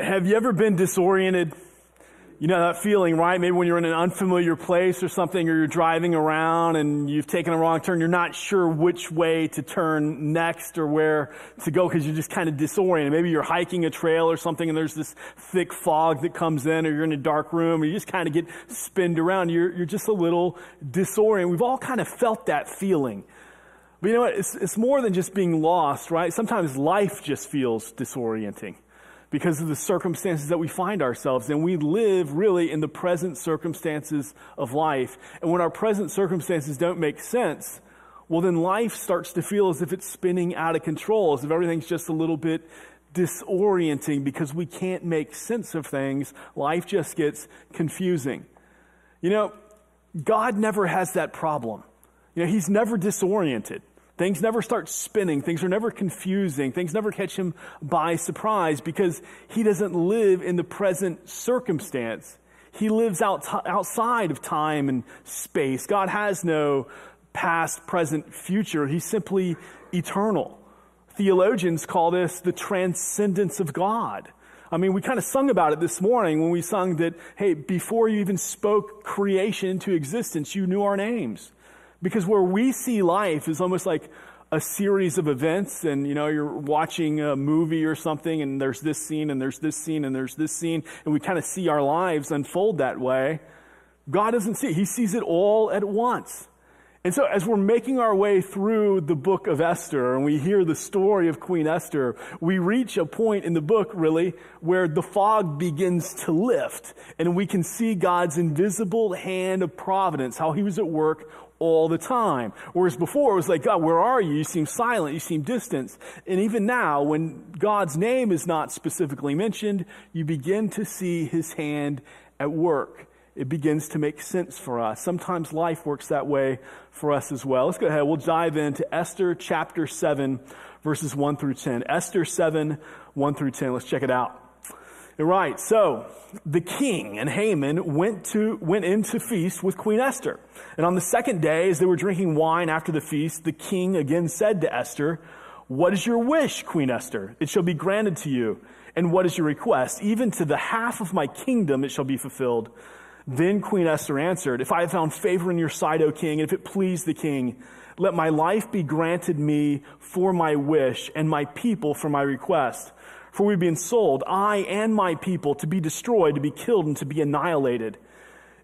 Have you ever been disoriented? You know that feeling, right? Maybe when you're in an unfamiliar place or something, or you're driving around and you've taken a wrong turn, you're not sure which way to turn next or where to go because you're just kind of disoriented. Maybe you're hiking a trail or something and there's this thick fog that comes in, or you're in a dark room, or you just kind of get spinned around. You're, you're just a little disoriented. We've all kind of felt that feeling. But you know what? It's, it's more than just being lost, right? Sometimes life just feels disorienting because of the circumstances that we find ourselves in. We live really in the present circumstances of life. And when our present circumstances don't make sense, well, then life starts to feel as if it's spinning out of control, as if everything's just a little bit disorienting because we can't make sense of things. Life just gets confusing. You know, God never has that problem. You know, He's never disoriented. Things never start spinning. Things are never confusing. Things never catch him by surprise because he doesn't live in the present circumstance. He lives out, outside of time and space. God has no past, present, future. He's simply eternal. Theologians call this the transcendence of God. I mean, we kind of sung about it this morning when we sung that, hey, before you even spoke creation into existence, you knew our names. Because where we see life is almost like a series of events and you know you're watching a movie or something and there's this scene and there's this scene and there's this scene and we kind of see our lives unfold that way god doesn't see it. he sees it all at once and so as we're making our way through the book of esther and we hear the story of queen esther we reach a point in the book really where the fog begins to lift and we can see god's invisible hand of providence how he was at work all the time. Whereas before it was like, God, where are you? You seem silent. You seem distant. And even now, when God's name is not specifically mentioned, you begin to see his hand at work. It begins to make sense for us. Sometimes life works that way for us as well. Let's go ahead. We'll dive into Esther chapter 7, verses 1 through 10. Esther 7, 1 through 10. Let's check it out. Right. So the king and Haman went to, went in to feast with Queen Esther. And on the second day, as they were drinking wine after the feast, the king again said to Esther, what is your wish, Queen Esther? It shall be granted to you. And what is your request? Even to the half of my kingdom it shall be fulfilled. Then Queen Esther answered, If I have found favor in your sight, O king, and if it please the king, let my life be granted me for my wish, and my people for my request. For we've been sold, I and my people, to be destroyed, to be killed, and to be annihilated.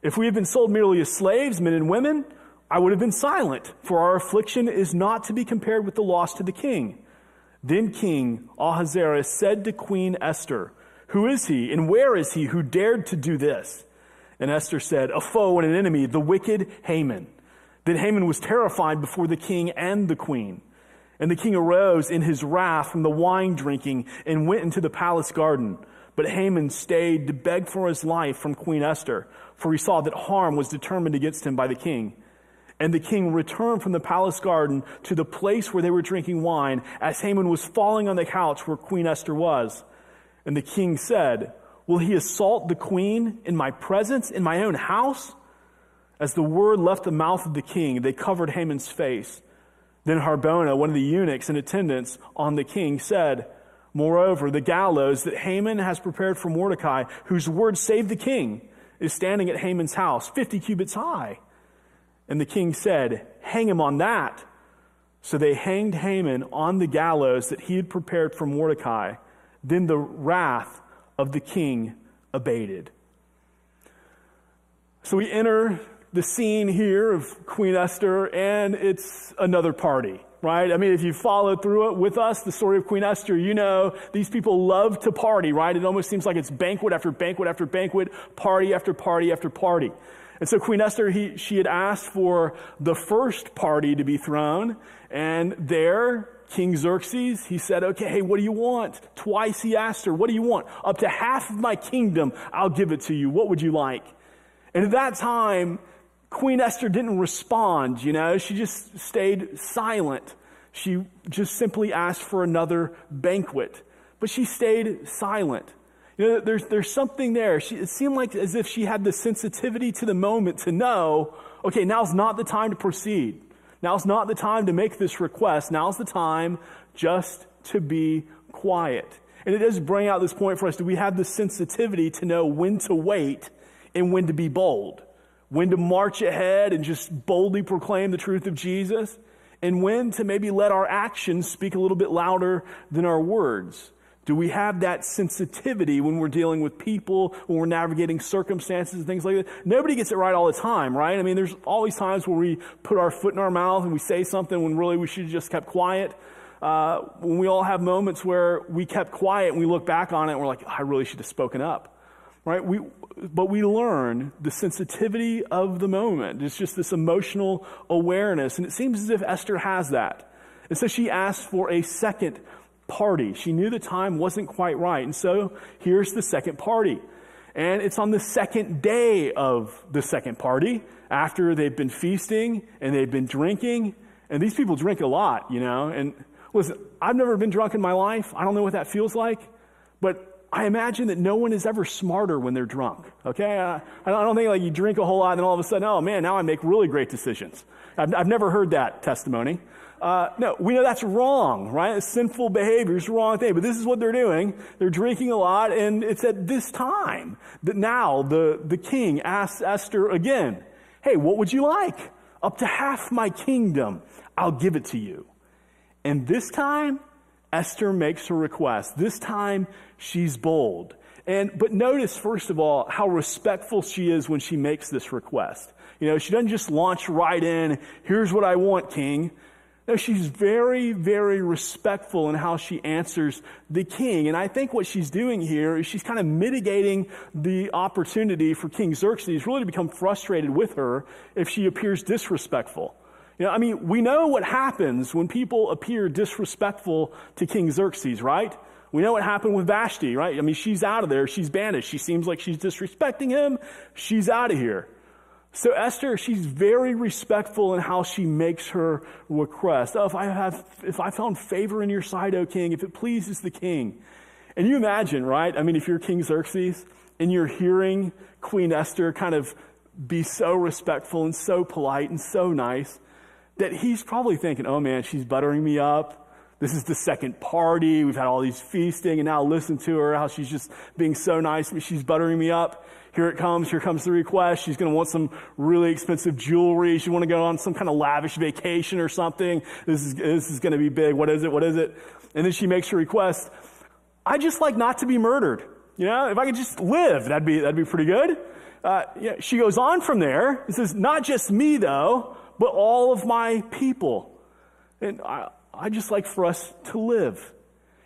If we had been sold merely as slaves, men and women, I would have been silent, for our affliction is not to be compared with the loss to the king. Then King Ahasuerus said to Queen Esther, Who is he, and where is he who dared to do this? And Esther said, A foe and an enemy, the wicked Haman. Then Haman was terrified before the king and the queen. And the king arose in his wrath from the wine drinking and went into the palace garden. But Haman stayed to beg for his life from Queen Esther, for he saw that harm was determined against him by the king. And the king returned from the palace garden to the place where they were drinking wine, as Haman was falling on the couch where Queen Esther was. And the king said, Will he assault the queen in my presence, in my own house? As the word left the mouth of the king, they covered Haman's face. Then Harbona, one of the eunuchs in attendance on the king, said, Moreover, the gallows that Haman has prepared for Mordecai, whose word saved the king, is standing at Haman's house, 50 cubits high. And the king said, Hang him on that. So they hanged Haman on the gallows that he had prepared for Mordecai. Then the wrath of the king abated. So we enter the scene here of Queen Esther, and it's another party, right? I mean, if you follow through it with us, the story of Queen Esther, you know these people love to party, right? It almost seems like it's banquet after banquet after banquet, party after party after party. And so Queen Esther, he, she had asked for the first party to be thrown, and there, King Xerxes, he said, okay, hey, what do you want? Twice he asked her, what do you want? Up to half of my kingdom, I'll give it to you. What would you like? And at that time, Queen Esther didn't respond, you know, she just stayed silent. She just simply asked for another banquet, but she stayed silent. You know, there's, there's something there. She, it seemed like as if she had the sensitivity to the moment to know, okay, now's not the time to proceed. Now's not the time to make this request. Now's the time just to be quiet. And it does bring out this point for us. Do we have the sensitivity to know when to wait and when to be bold? When to march ahead and just boldly proclaim the truth of Jesus? And when to maybe let our actions speak a little bit louder than our words? Do we have that sensitivity when we're dealing with people, when we're navigating circumstances and things like that? Nobody gets it right all the time, right? I mean, there's always times where we put our foot in our mouth and we say something when really we should have just kept quiet. Uh, when we all have moments where we kept quiet and we look back on it and we're like, I really should have spoken up, right? We, but we learn the sensitivity of the moment. It's just this emotional awareness. And it seems as if Esther has that. And so she asks for a second party. She knew the time wasn't quite right. And so here's the second party. And it's on the second day of the second party after they've been feasting and they've been drinking. And these people drink a lot, you know. And listen, I've never been drunk in my life. I don't know what that feels like. But I imagine that no one is ever smarter when they're drunk. Okay? I, I don't think like you drink a whole lot and then all of a sudden, oh man, now I make really great decisions. I've, I've never heard that testimony. Uh, no, we know that's wrong, right? Sinful behavior is the wrong thing. But this is what they're doing. They're drinking a lot, and it's at this time that now the, the king asks Esther again, Hey, what would you like? Up to half my kingdom, I'll give it to you. And this time, Esther makes her request. This time, she's bold. And, but notice, first of all, how respectful she is when she makes this request. You know, she doesn't just launch right in, here's what I want, king. No, she's very, very respectful in how she answers the king. And I think what she's doing here is she's kind of mitigating the opportunity for King Xerxes really to become frustrated with her if she appears disrespectful. You know, I mean, we know what happens when people appear disrespectful to King Xerxes, right? We know what happened with Vashti, right? I mean, she's out of there. She's banished. She seems like she's disrespecting him. She's out of here. So Esther, she's very respectful in how she makes her request. Oh, if I have, if I found favor in your sight, O king, if it pleases the king. And you imagine, right? I mean, if you're King Xerxes and you're hearing Queen Esther kind of be so respectful and so polite and so nice that he's probably thinking, oh man, she's buttering me up. This is the second party. We've had all these feasting and now listen to her, how she's just being so nice. She's buttering me up. Here it comes. Here comes the request. She's going to want some really expensive jewelry. She want to go on some kind of lavish vacation or something. This is, this is going to be big. What is it? What is it? And then she makes her request. I just like not to be murdered. You know, if I could just live, that'd be, that'd be pretty good. Uh, yeah, she goes on from there. It says, not just me though, but all of my people. And I just like for us to live.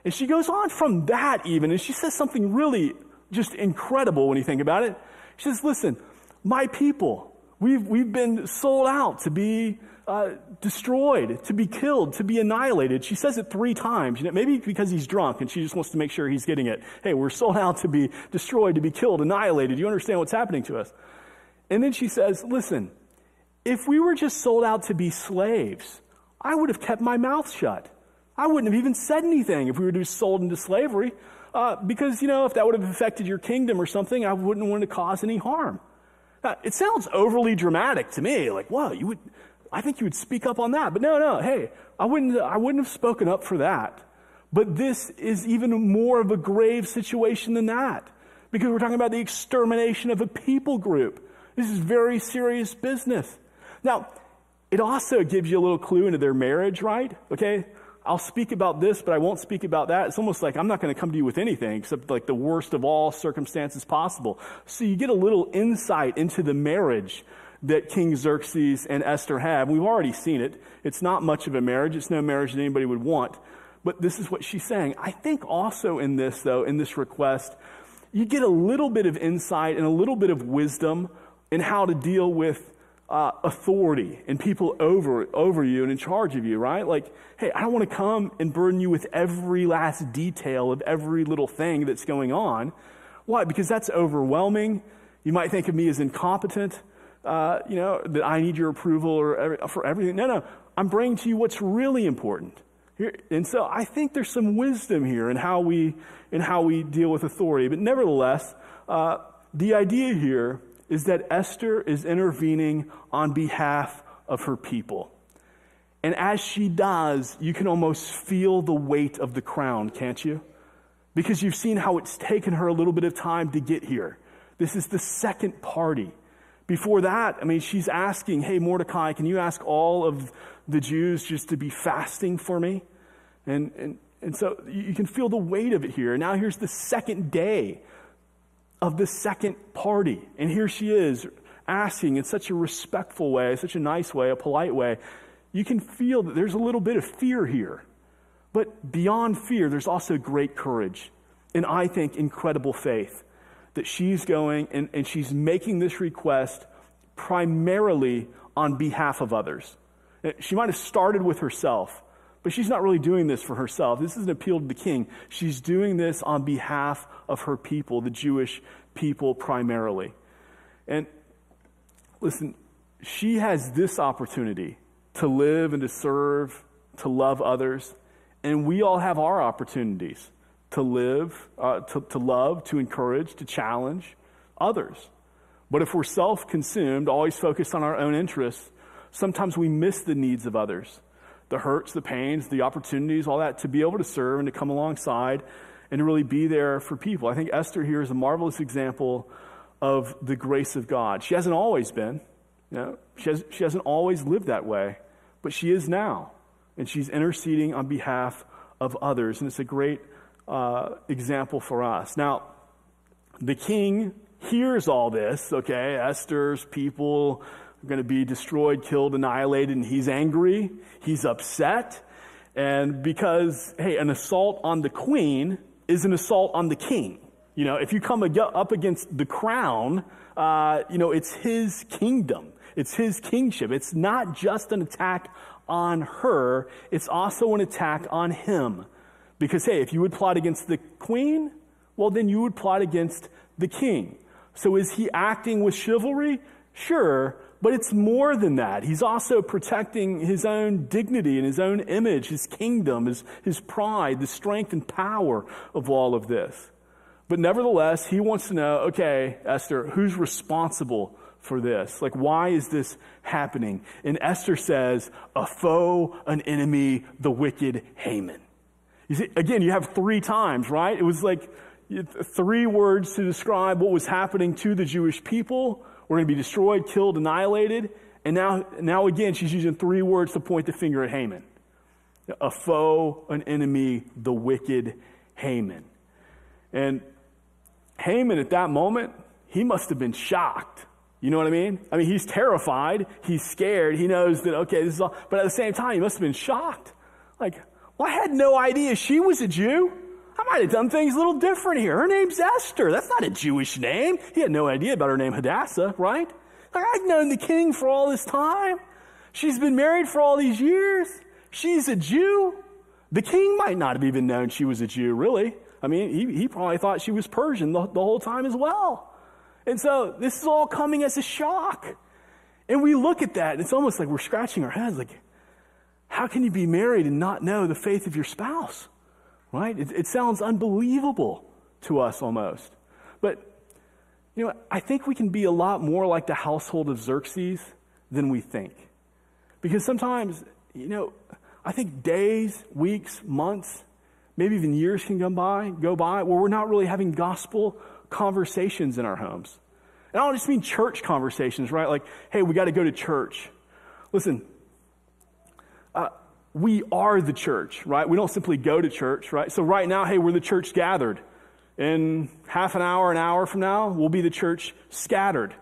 And she goes on from that even, and she says something really just incredible when you think about it. She says, listen, my people, we've, we've been sold out to be uh, destroyed, to be killed, to be annihilated. She says it three times. You know, maybe because he's drunk and she just wants to make sure he's getting it. Hey, we're sold out to be destroyed, to be killed, annihilated. You understand what's happening to us? And then she says, listen, if we were just sold out to be slaves, I would have kept my mouth shut. I wouldn't have even said anything if we were just sold into slavery. Uh, because, you know, if that would have affected your kingdom or something, I wouldn't want to cause any harm. Uh, it sounds overly dramatic to me. Like, wow, you would, I think you would speak up on that. But no, no, hey, I wouldn't, I wouldn't have spoken up for that. But this is even more of a grave situation than that. Because we're talking about the extermination of a people group. This is very serious business. Now, it also gives you a little clue into their marriage, right? Okay? I'll speak about this, but I won't speak about that. It's almost like I'm not going to come to you with anything except like the worst of all circumstances possible. So you get a little insight into the marriage that King Xerxes and Esther have. We've already seen it. It's not much of a marriage. It's no marriage that anybody would want. But this is what she's saying. I think also in this, though, in this request, you get a little bit of insight and a little bit of wisdom in how to deal with uh, authority and people over, over you and in charge of you, right? Like, hey, I don't want to come and burden you with every last detail of every little thing that's going on. Why? Because that's overwhelming. You might think of me as incompetent, uh, you know, that I need your approval or every, for everything. No, no. I'm bringing to you what's really important. Here, and so I think there's some wisdom here in how we, in how we deal with authority. But nevertheless, uh, the idea here is that Esther is intervening on behalf of her people. And as she does, you can almost feel the weight of the crown, can't you? because you've seen how it's taken her a little bit of time to get here. This is the second party. Before that, I mean, she's asking, Hey, Mordecai, can you ask all of the Jews just to be fasting for me? And, and, and so you can feel the weight of it here. Now here's the second day of the second party. And here she is asking in such a respectful way, such a nice way, a polite way. You can feel that there's a little bit of fear here. But beyond fear, there's also great courage. And I think incredible faith that she's going and, and she's making this request primarily on behalf of others. Eh, she might have started with herself, but she's not really doing this for herself. This is an appeal to the king. She's doing this on behalf of her people, the Jewish people primarily. And listen, she has this opportunity to live and to serve, to love others. And we all have our opportunities to live, uh, to, to love, to encourage, to challenge others. But if we're self consumed, always focused on our own interests, sometimes we miss the needs of others the hurts, the pains, the opportunities, all that, to be able to serve and to come alongside and really be there for people. I think Esther here is a marvelous example of the grace of God. She hasn't always been, you know, she, has, she hasn't always lived that way, but she is now. And she's interceding on behalf of others. And it's a great uh, example for us. Now, the king hears all this, okay? Esther's people are going to be destroyed, killed, annihilated, and he's angry. He's upset. And because, hey, an assault on the queen is an assault on the king. You know, if you come up against the crown, uh, you know, it's his kingdom. It's his kingship. It's not just an attack on her, it's also an attack on him. Because, hey, if you would plot against the queen, well, then you would plot against the king. So is he acting with chivalry? Sure, but it's more than that. He's also protecting his own dignity and his own image, his kingdom, his, his pride, the strength and power of all of this. But nevertheless, he wants to know okay, Esther, who's responsible for this? Like, why is this happening? And Esther says, a foe, an enemy, the wicked Haman. You see, again, you have three times, right? It was like three words to describe what was happening to the Jewish people we're going to be destroyed, killed, annihilated. And now, now again, she's using three words to point the finger at Haman a foe, an enemy, the wicked Haman. And Haman at that moment, he must have been shocked. You know what I mean? I mean, he's terrified. He's scared. He knows that, okay, this is all, but at the same time, he must have been shocked. Like, well, I had no idea she was a Jew. I might have done things a little different here. Her name's Esther. That's not a Jewish name. He had no idea about her name Hadassah, right? Like, I've known the king for all this time. She's been married for all these years. She's a Jew. The king might not have even known she was a Jew, really. I mean, he, he probably thought she was Persian the, the whole time as well. And so this is all coming as a shock. And we look at that, and it's almost like we're scratching our heads like, how can you be married and not know the faith of your spouse? Right? It, it sounds unbelievable to us almost. But, you know, I think we can be a lot more like the household of Xerxes than we think. Because sometimes, you know, I think days, weeks, months, maybe even years can go by, go by where we're not really having gospel conversations in our homes. And I don't just mean church conversations, right? Like, hey, we got to go to church. Listen, we are the church, right? We don't simply go to church, right? So right now, hey, we're the church gathered. In half an hour, an hour from now, we'll be the church scattered.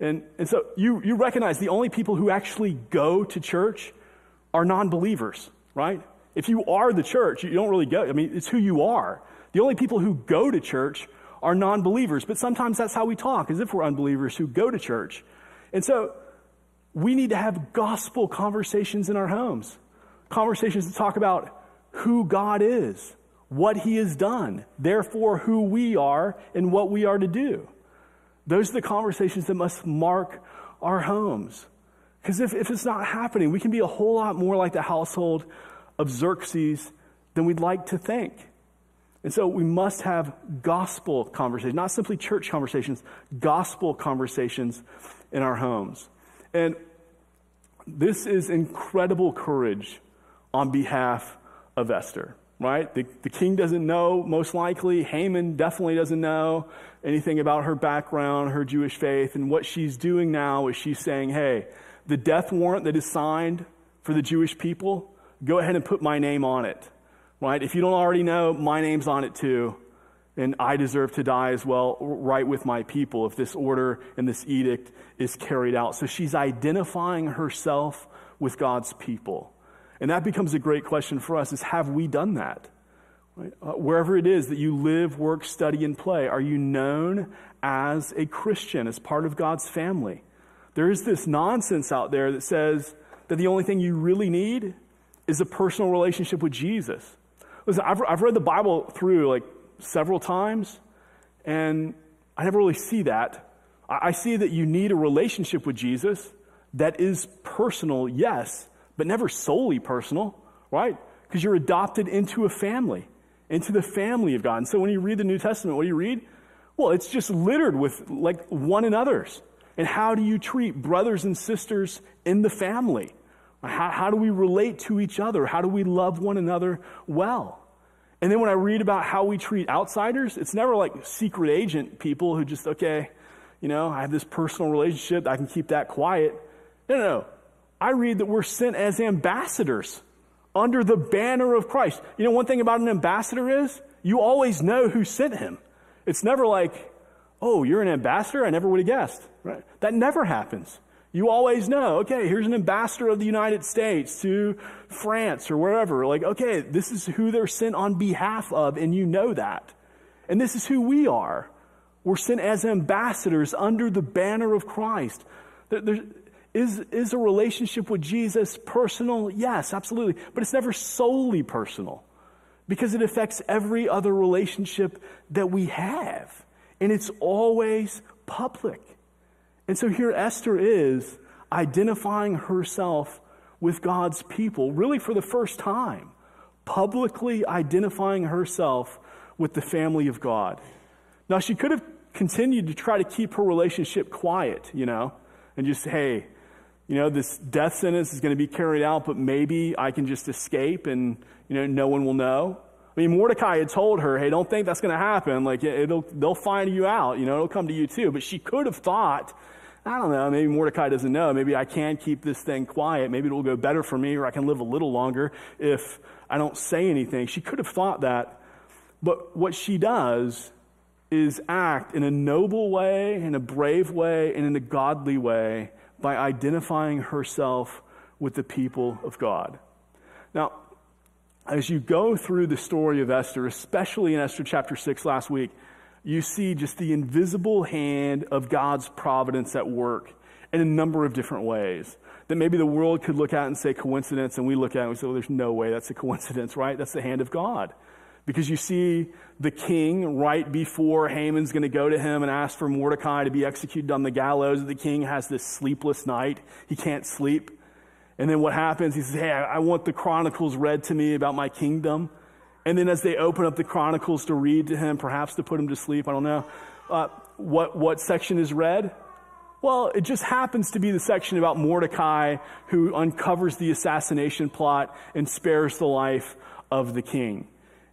And, and so you, you recognize the only people who actually go to church are non believers, right? If you are the church, you don't really go. I mean, it's who you are. The only people who go to church are non believers. But sometimes that's how we talk, as if we're unbelievers who go to church. And so we need to have gospel conversations in our homes conversations to talk about who God is, what He has done, therefore, who we are and what we are to do. Those are the conversations that must mark our homes. Because if, if it's not happening, we can be a whole lot more like the household of Xerxes than we'd like to think. And so we must have gospel conversations, not simply church conversations, gospel conversations in our homes. And this is incredible courage on behalf of Esther. right? The, the king doesn't know, most likely. Haman definitely doesn't know anything about her background, her Jewish faith. And what she's doing now is she's saying, hey, the death warrant that is signed for the Jewish people, go ahead and put my name on it, right? If you don't already know, my name's on it too. And I deserve to die as well, right with my people, if this order and this edict is carried out. So she's identifying herself with God's people. And that becomes a great question for us is have we done that? Right? Uh, wherever it is that you live, work, study, and play, are you known as a Christian, as part of God's family? There is this nonsense out there that says that the only thing you really need is a personal relationship with Jesus. Listen, I've, I've read the Bible through like several times, and I never really see that. I, I see that you need a relationship with Jesus that is personal, yes, but never solely personal, right? Because you're adopted into a family, into the family of God. And so when you read the New Testament, what do you read? Well, it's just littered with like one another's. And how do you treat brothers and sisters in the family? How, how do we relate to each other? How do we love one another well? And then when I read about how we treat outsiders, it's never like secret agent people who just, okay, you know, I have this personal relationship, I can keep that quiet. No, no, no. I read that we're sent as ambassadors under the banner of Christ. You know, one thing about an ambassador is you always know who sent him. It's never like, oh, you're an ambassador? I never would have guessed. Right? That never happens. You always know, okay, here's an ambassador of the United States to France or wherever. Like, okay, this is who they're sent on behalf of, and you know that. And this is who we are. We're sent as ambassadors under the banner of Christ. There, is, is a relationship with Jesus personal? Yes, absolutely. But it's never solely personal because it affects every other relationship that we have. And it's always public. And so here Esther is identifying herself with God's people, really for the first time, publicly identifying herself with the family of God. Now, she could have continued to try to keep her relationship quiet, you know, and just, hey, you know, this death sentence is going to be carried out, but maybe I can just escape and, you know, no one will know. I mean, Mordecai had told her, hey, don't think that's going to happen. Like, it'll, they'll find you out, you know, it'll come to you too. But she could have thought, I don't know, maybe Mordecai doesn't know. Maybe I can keep this thing quiet. Maybe it will go better for me or I can live a little longer if I don't say anything. She could have thought that. But what she does is act in a noble way, in a brave way, and in a godly way by identifying herself with the people of God. Now, as you go through the story of Esther, especially in Esther chapter 6 last week, you see just the invisible hand of God's providence at work in a number of different ways. That maybe the world could look at and say coincidence, and we look at it and we say, well, there's no way that's a coincidence, right? That's the hand of God. Because you see the king right before Haman's going to go to him and ask for Mordecai to be executed on the gallows. The king has this sleepless night. He can't sleep. And then what happens? He says, Hey, I want the chronicles read to me about my kingdom. And then as they open up the chronicles to read to him, perhaps to put him to sleep, I don't know, uh, what, what section is read? Well, it just happens to be the section about Mordecai who uncovers the assassination plot and spares the life of the king.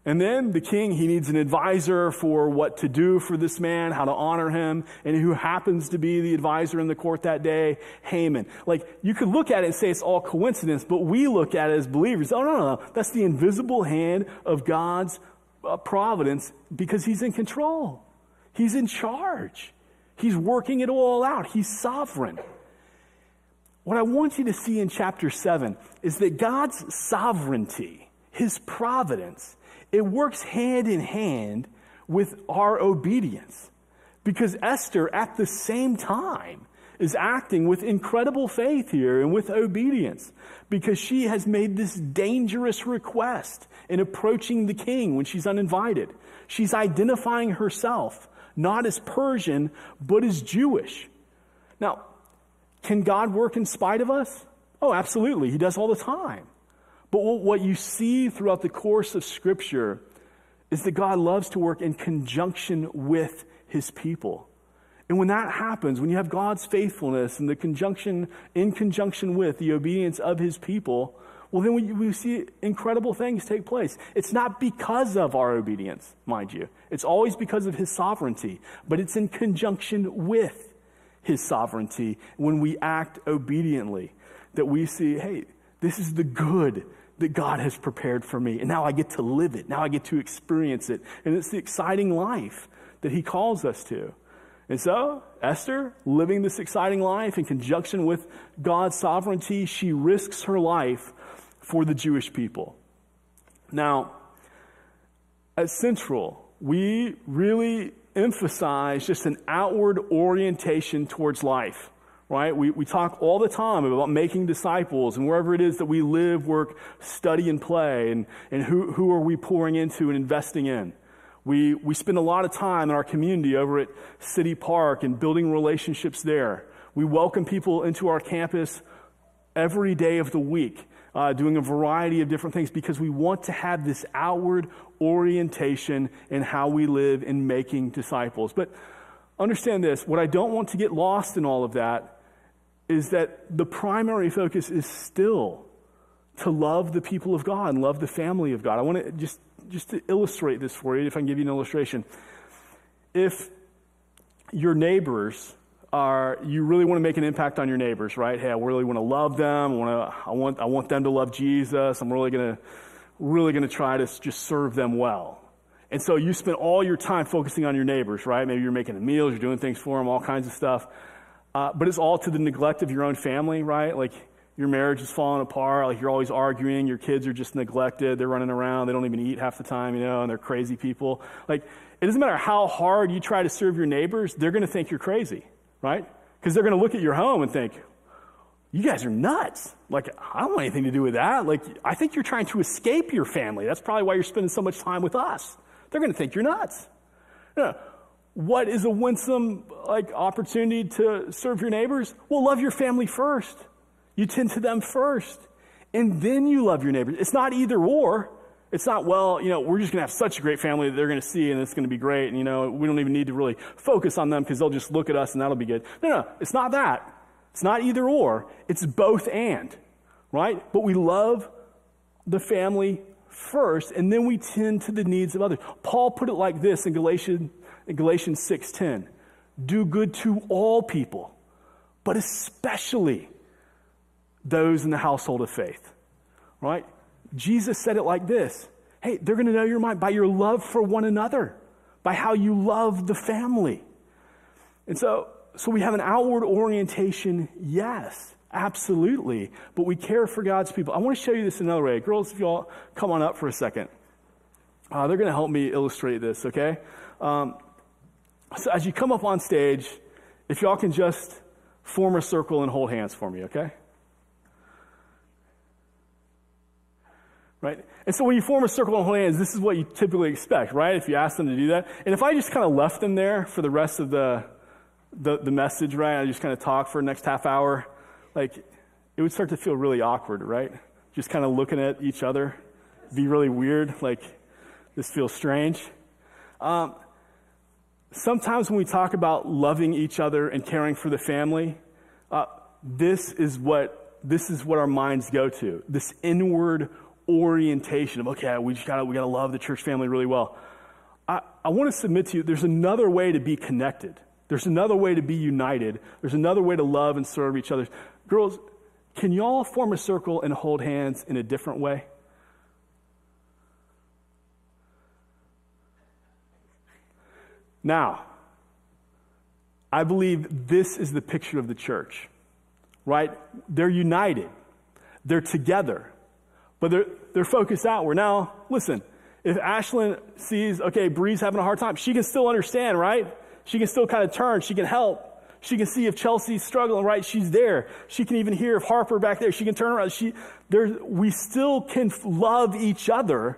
And then the king, he needs an advisor for what to do for this man, how to honor him, and who happens to be the advisor in the court that day? Haman. Like, you could look at it and say it's all coincidence, but we look at it as believers. Oh, no, no, no. That's the invisible hand of God's uh, providence because he's in control. He's in charge. He's working it all out. He's sovereign. What I want you to see in chapter 7 is that God's sovereignty, his providence, it works hand in hand with our obedience. Because Esther, at the same time, is acting with incredible faith here and with obedience because she has made this dangerous request in approaching the king when she's uninvited. She's identifying herself not as Persian, but as Jewish. Now, can God work in spite of us? Oh, absolutely. He does all the time. But what you see throughout the course of Scripture is that God loves to work in conjunction with His people. And when that happens, when you have God's faithfulness and the conjunction, in conjunction with the obedience of His people, well, then we, we see incredible things take place. It's not because of our obedience, mind you. It's always because of his sovereignty, but it's in conjunction with his sovereignty when we act obediently that we see, hey, this is the good that God has prepared for me. And now I get to live it. Now I get to experience it. And it's the exciting life that he calls us to. And so, Esther, living this exciting life in conjunction with God's sovereignty, she risks her life for the Jewish people. Now, at Central, we really emphasize just an outward orientation towards life, right? We, we talk all the time about making disciples and wherever it is that we live, work, study, and play, and, and who, who are we pouring into and investing in. We, we spend a lot of time in our community over at City Park and building relationships there. We welcome people into our campus every day of the week uh, doing a variety of different things because we want to have this outward orientation in how we live in making disciples. But understand this what I don't want to get lost in all of that is that the primary focus is still to love the people of God and love the family of God. I want to just, just to illustrate this for you, if I can give you an illustration. If your neighbors are you really want to make an impact on your neighbors, right? Hey, I really want to love them. I want to, I want, I want them to love Jesus. I'm really to, really going to try to just serve them well. And so you spend all your time focusing on your neighbors, right? Maybe you're making the meals, you're doing things for them, all kinds of stuff. Uh, but it's all to the neglect of your own family, right? Like your marriage is falling apart, like you're always arguing, your kids are just neglected, they're running around, they don't even eat half the time, you know, and they're crazy people. Like, it doesn't matter how hard you try to serve your neighbors, they're going to think you're crazy right? Because they're going to look at your home and think, you guys are nuts. Like, I don't want anything to do with that. Like, I think you're trying to escape your family. That's probably why you're spending so much time with us. They're going to think you're nuts. You what is a winsome like opportunity to serve your neighbors? Well, love your family first. You tend to them first, and then you love your neighbors. It's not either or. It's not, well, you know, we're just going to have such a great family that they're going to see and it's going to be great. And, you know, we don't even need to really focus on them because they'll just look at us and that'll be good. No, no, it's not that. It's not either or. It's both and, right? But we love the family first and then we tend to the needs of others. Paul put it like this in Galatians, in Galatians 6.10. Do good to all people, but especially those in the household of faith, right? Jesus said it like this Hey, they're going to know your mind by your love for one another, by how you love the family. And so, so we have an outward orientation, yes, absolutely, but we care for God's people. I want to show you this another way. Girls, if y'all come on up for a second, uh, they're going to help me illustrate this, okay? Um, so as you come up on stage, if y'all can just form a circle and hold hands for me, okay? right? And so when you form a circle and hold hands, this is what you typically expect, right? If you ask them to do that. And if I just kind of left them there for the rest of the, the, the message, right? I just kind of talk for the next half hour, like, it would start to feel really awkward, right? Just kind of looking at each other, be really weird, like, this feels strange. Um, sometimes when we talk about loving each other and caring for the family, uh, this is what this is what our minds go to. This inward orientation of, okay, we just gotta, we gotta love the church family really well. I, I want to submit to you, there's another way to be connected. There's another way to be united. There's another way to love and serve each other. Girls, can y'all form a circle and hold hands in a different way? Now, I believe this is the picture of the church, right? They're united, they're together, but they're, they're focused outward. Now, listen, if Ashlyn sees, okay, Bree's having a hard time, she can still understand, right? She can still kind of turn. She can help. She can see if Chelsea's struggling, right? She's there. She can even hear if Harper back there. She can turn around. She, there, we still can love each other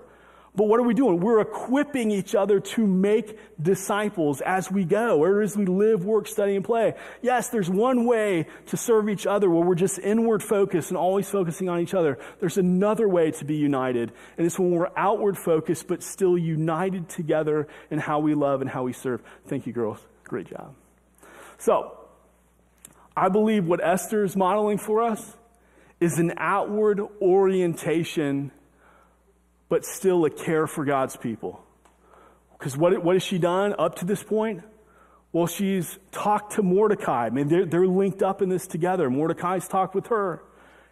but what are we doing? We're equipping each other to make disciples as we go, or as we live, work, study, and play. Yes, there's one way to serve each other where we're just inward focused and always focusing on each other. There's another way to be united, and it's when we're outward focused but still united together in how we love and how we serve. Thank you, girls. Great job. So, I believe what Esther is modeling for us is an outward orientation, but still a care for God's people. Because what, what has she done up to this point? Well, she's talked to Mordecai. I mean, they're, they're linked up in this together. Mordecai's talked with her.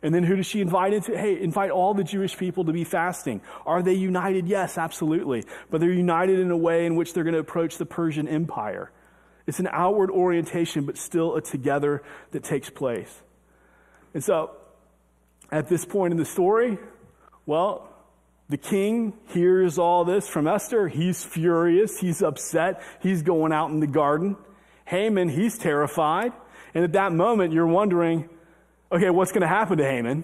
And then who does she invite into? Hey, invite all the Jewish people to be fasting. Are they united? Yes, absolutely. But they're united in a way in which they're going to approach the Persian Empire. It's an outward orientation, but still a together that takes place. And so, at this point in the story, well, the king hears all this from Esther. He's furious. He's upset. He's going out in the garden. Haman, he's terrified. And at that moment, you're wondering, okay, what's going to happen to Haman?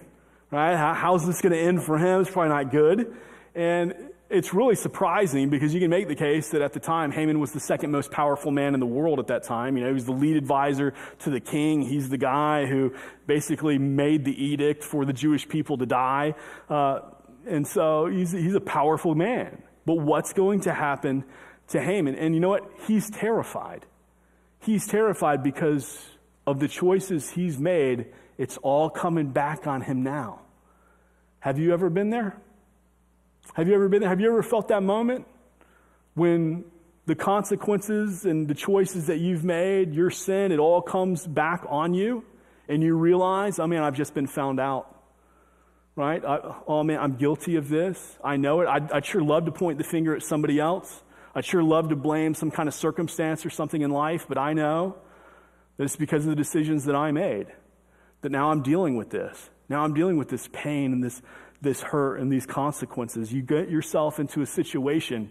Right? How, how's this going to end for him? It's probably not good. And it's really surprising because you can make the case that at the time, Haman was the second most powerful man in the world at that time. You know, he was the lead advisor to the king. He's the guy who basically made the edict for the Jewish people to die. Uh, and so he's, he's a powerful man. But what's going to happen to Haman? And you know what? He's terrified. He's terrified because of the choices he's made it's all coming back on him now. Have you ever been there? Have you ever been there? Have you ever felt that moment when the consequences and the choices that you've made, your sin, it all comes back on you and you realize, oh mean, I've just been found out. Right? I, oh man, I'm guilty of this. I know it. I'd, I'd sure love to point the finger at somebody else. I'd sure love to blame some kind of circumstance or something in life, but I know that it's because of the decisions that I made that now I'm dealing with this. Now I'm dealing with this pain and this, this hurt and these consequences. You get yourself into a situation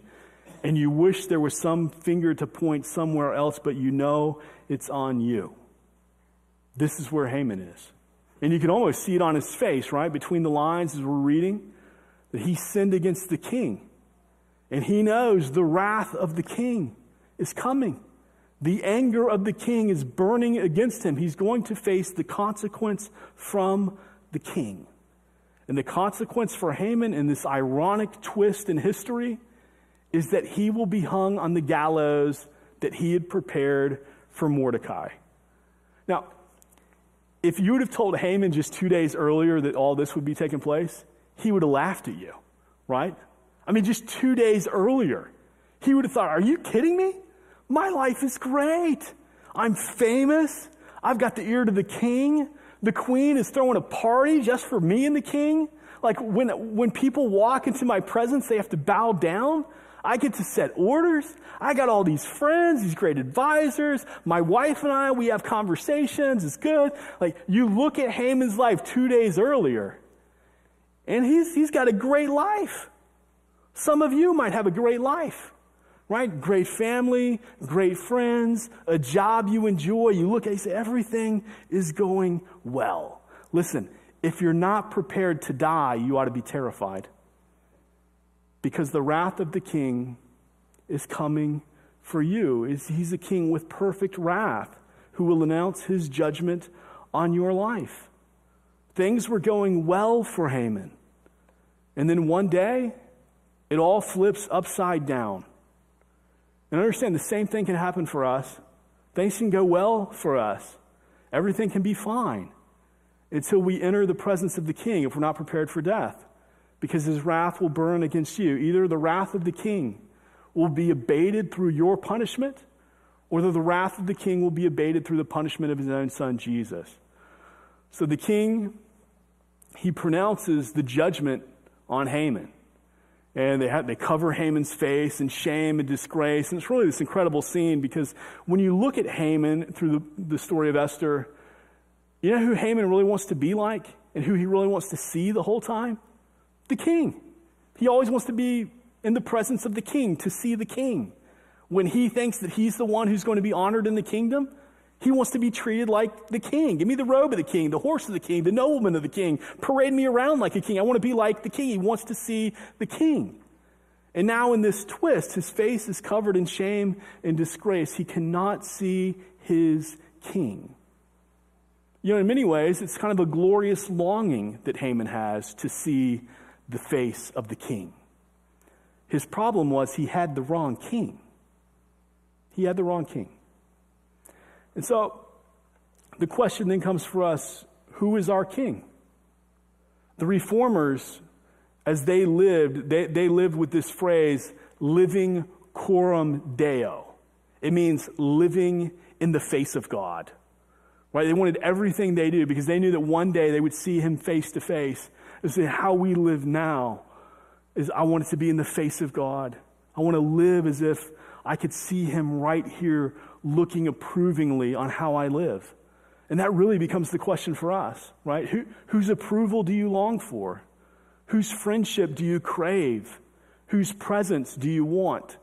and you wish there was some finger to point somewhere else, but you know it's on you. This is where Haman is. And you can almost see it on his face, right? Between the lines as we're reading, that he sinned against the king. And he knows the wrath of the king is coming. The anger of the king is burning against him. He's going to face the consequence from the king. And the consequence for Haman in this ironic twist in history is that he will be hung on the gallows that he had prepared for Mordecai. Now, if you would have told Haman just two days earlier that all this would be taking place, he would have laughed at you, right? I mean, just two days earlier, he would have thought, Are you kidding me? My life is great. I'm famous. I've got the ear to the king. The queen is throwing a party just for me and the king. Like when, when people walk into my presence, they have to bow down. I get to set orders. I got all these friends, these great advisors. My wife and I, we have conversations. It's good. Like you look at Haman's life two days earlier, and he's, he's got a great life. Some of you might have a great life right? Great family, great friends, a job you enjoy. You look at it, you say, everything is going well. Listen, if you're not prepared to die, you ought to be terrified. Because the wrath of the king is coming for you. He's a king with perfect wrath who will announce his judgment on your life. Things were going well for Haman. And then one day, it all flips upside down. And understand the same thing can happen for us. Things can go well for us. Everything can be fine until we enter the presence of the king if we're not prepared for death. Because his wrath will burn against you. Either the wrath of the king will be abated through your punishment, or the wrath of the king will be abated through the punishment of his own son, Jesus. So the king, he pronounces the judgment on Haman and they, have, they cover Haman's face in shame and disgrace. And it's really this incredible scene because when you look at Haman through the, the story of Esther, you know who Haman really wants to be like and who he really wants to see the whole time? The king. He always wants to be in the presence of the king, to see the king. When he thinks that he's the one who's going to be honored in the kingdom, he wants to be treated like the king. Give me the robe of the king, the horse of the king, the nobleman of the king. Parade me around like a king. I want to be like the king. He wants to see the king. And now in this twist, his face is covered in shame and disgrace. He cannot see his king. You know, in many ways, it's kind of a glorious longing that Haman has to see the face of the king. His problem was he had the wrong king. He had the wrong king. And so the question then comes for us who is our king? The reformers, as they lived, they, they lived with this phrase, living coram Deo. It means living in the face of God. Right? They wanted everything they do because they knew that one day they would see him face to face. And say, how we live now is I want it to be in the face of God. I want to live as if I could see him right here looking approvingly on how I live. And that really becomes the question for us, right? Who, whose approval do you long for? Whose friendship do you crave? Whose presence do you want?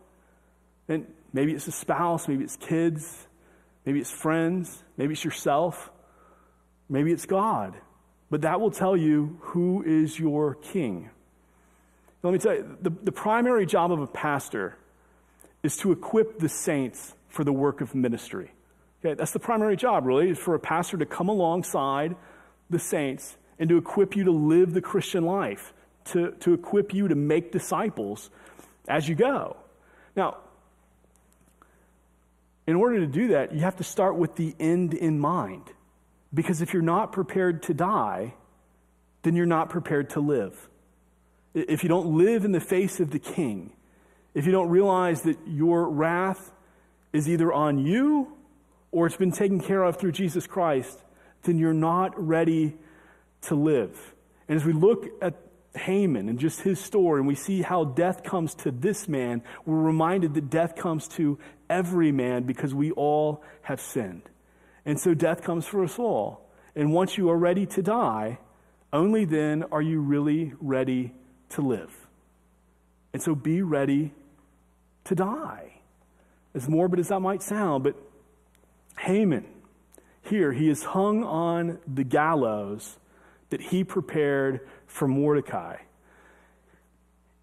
And maybe it's a spouse, maybe it's kids, maybe it's friends, maybe it's yourself, maybe it's God. But that will tell you who is your king. Let me tell you, the, the primary job of a pastor is to equip the saints for the work of ministry. Okay, that's the primary job, really, is for a pastor to come alongside the saints and to equip you to live the Christian life, to, to equip you to make disciples as you go. Now, in order to do that, you have to start with the end in mind. Because if you're not prepared to die, then you're not prepared to live. If you don't live in the face of the king, if you don't realize that your wrath is either on you or it's been taken care of through Jesus Christ, then you're not ready to live. And as we look at Haman and just his story, and we see how death comes to this man, we're reminded that death comes to every man because we all have sinned. And so death comes for us all. And once you are ready to die, only then are you really ready to live. And so be ready to die. As morbid as that might sound, but Haman, here, he is hung on the gallows that he prepared for Mordecai.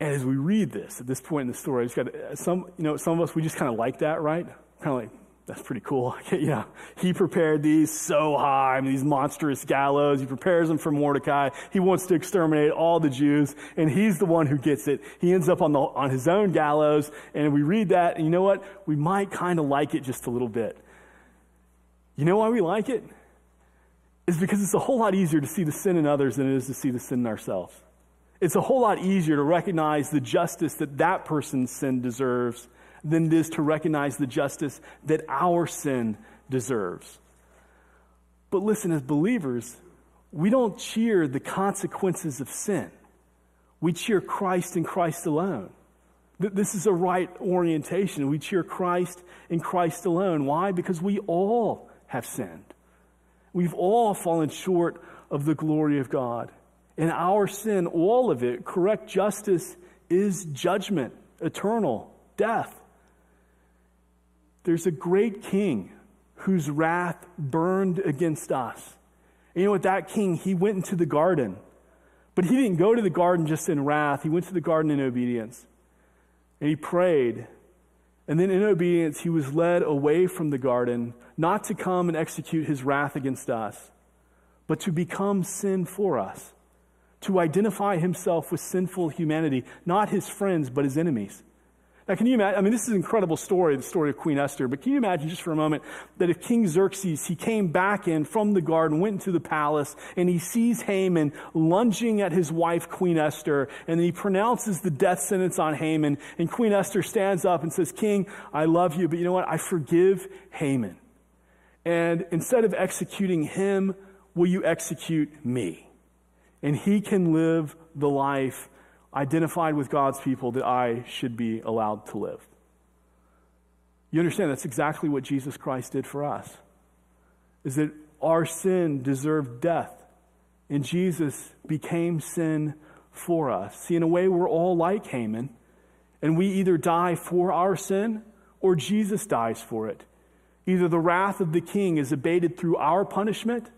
And as we read this at this point in the story, it's got some, you know, some of us we just kind of like that, right? Kind of like, that's pretty cool. yeah. He prepared these so high, I mean, these monstrous gallows. He prepares them for Mordecai. He wants to exterminate all the Jews, and he's the one who gets it. He ends up on, the, on his own gallows, and we read that, and you know what? We might kind of like it just a little bit. You know why we like it? It's because it's a whole lot easier to see the sin in others than it is to see the sin in ourselves. It's a whole lot easier to recognize the justice that that person's sin deserves than it is to recognize the justice that our sin deserves. But listen, as believers, we don't cheer the consequences of sin. We cheer Christ and Christ alone. This is a right orientation. We cheer Christ and Christ alone. Why? Because we all have sinned. We've all fallen short of the glory of God. And our sin, all of it, correct justice, is judgment, eternal, death. There's a great king whose wrath burned against us. And you know what? That king, he went into the garden. But he didn't go to the garden just in wrath, he went to the garden in obedience. And he prayed. And then in obedience, he was led away from the garden, not to come and execute his wrath against us, but to become sin for us, to identify himself with sinful humanity, not his friends, but his enemies. Now, can you imagine? I mean, this is an incredible story, the story of Queen Esther, but can you imagine just for a moment that if King Xerxes, he came back in from the garden, went into the palace, and he sees Haman lunging at his wife, Queen Esther, and then he pronounces the death sentence on Haman, and Queen Esther stands up and says, King, I love you, but you know what? I forgive Haman. And instead of executing him, will you execute me? And he can live the life identified with God's people that I should be allowed to live. You understand that's exactly what Jesus Christ did for us. Is that our sin deserved death, and Jesus became sin for us. See, in a way, we're all like Haman, and we either die for our sin or Jesus dies for it. Either the wrath of the king is abated through our punishment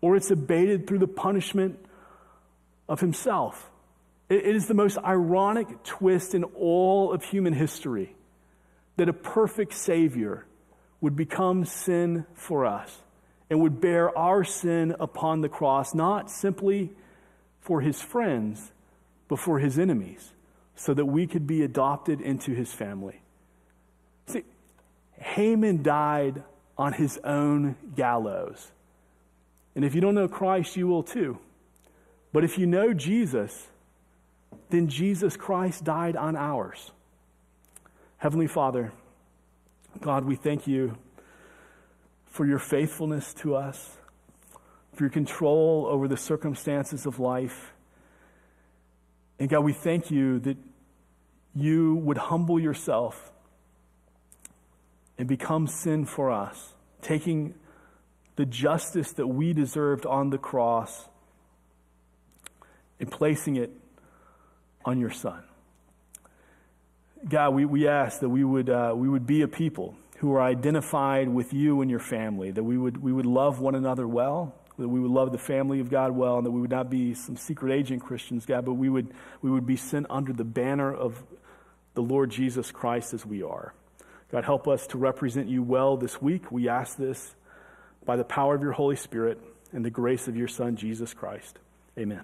or it's abated through the punishment of himself. It is the most ironic twist in all of human history that a perfect Savior would become sin for us and would bear our sin upon the cross, not simply for his friends, but for his enemies, so that we could be adopted into his family. See, Haman died on his own gallows. And if you don't know Christ, you will too. But if you know Jesus, then Jesus Christ died on ours. Heavenly Father, God, we thank you for your faithfulness to us, for your control over the circumstances of life. And God, we thank you that you would humble yourself and become sin for us, taking the justice that we deserved on the cross and placing it on your Son. God, we, we ask that we would, uh, we would be a people who are identified with you and your family, that we would, we would love one another well, that we would love the family of God well, and that we would not be some secret agent Christians, God, but we would, we would be sent under the banner of the Lord Jesus Christ as we are. God, help us to represent you well this week. We ask this by the power of your Holy Spirit and the grace of your Son, Jesus Christ. Amen.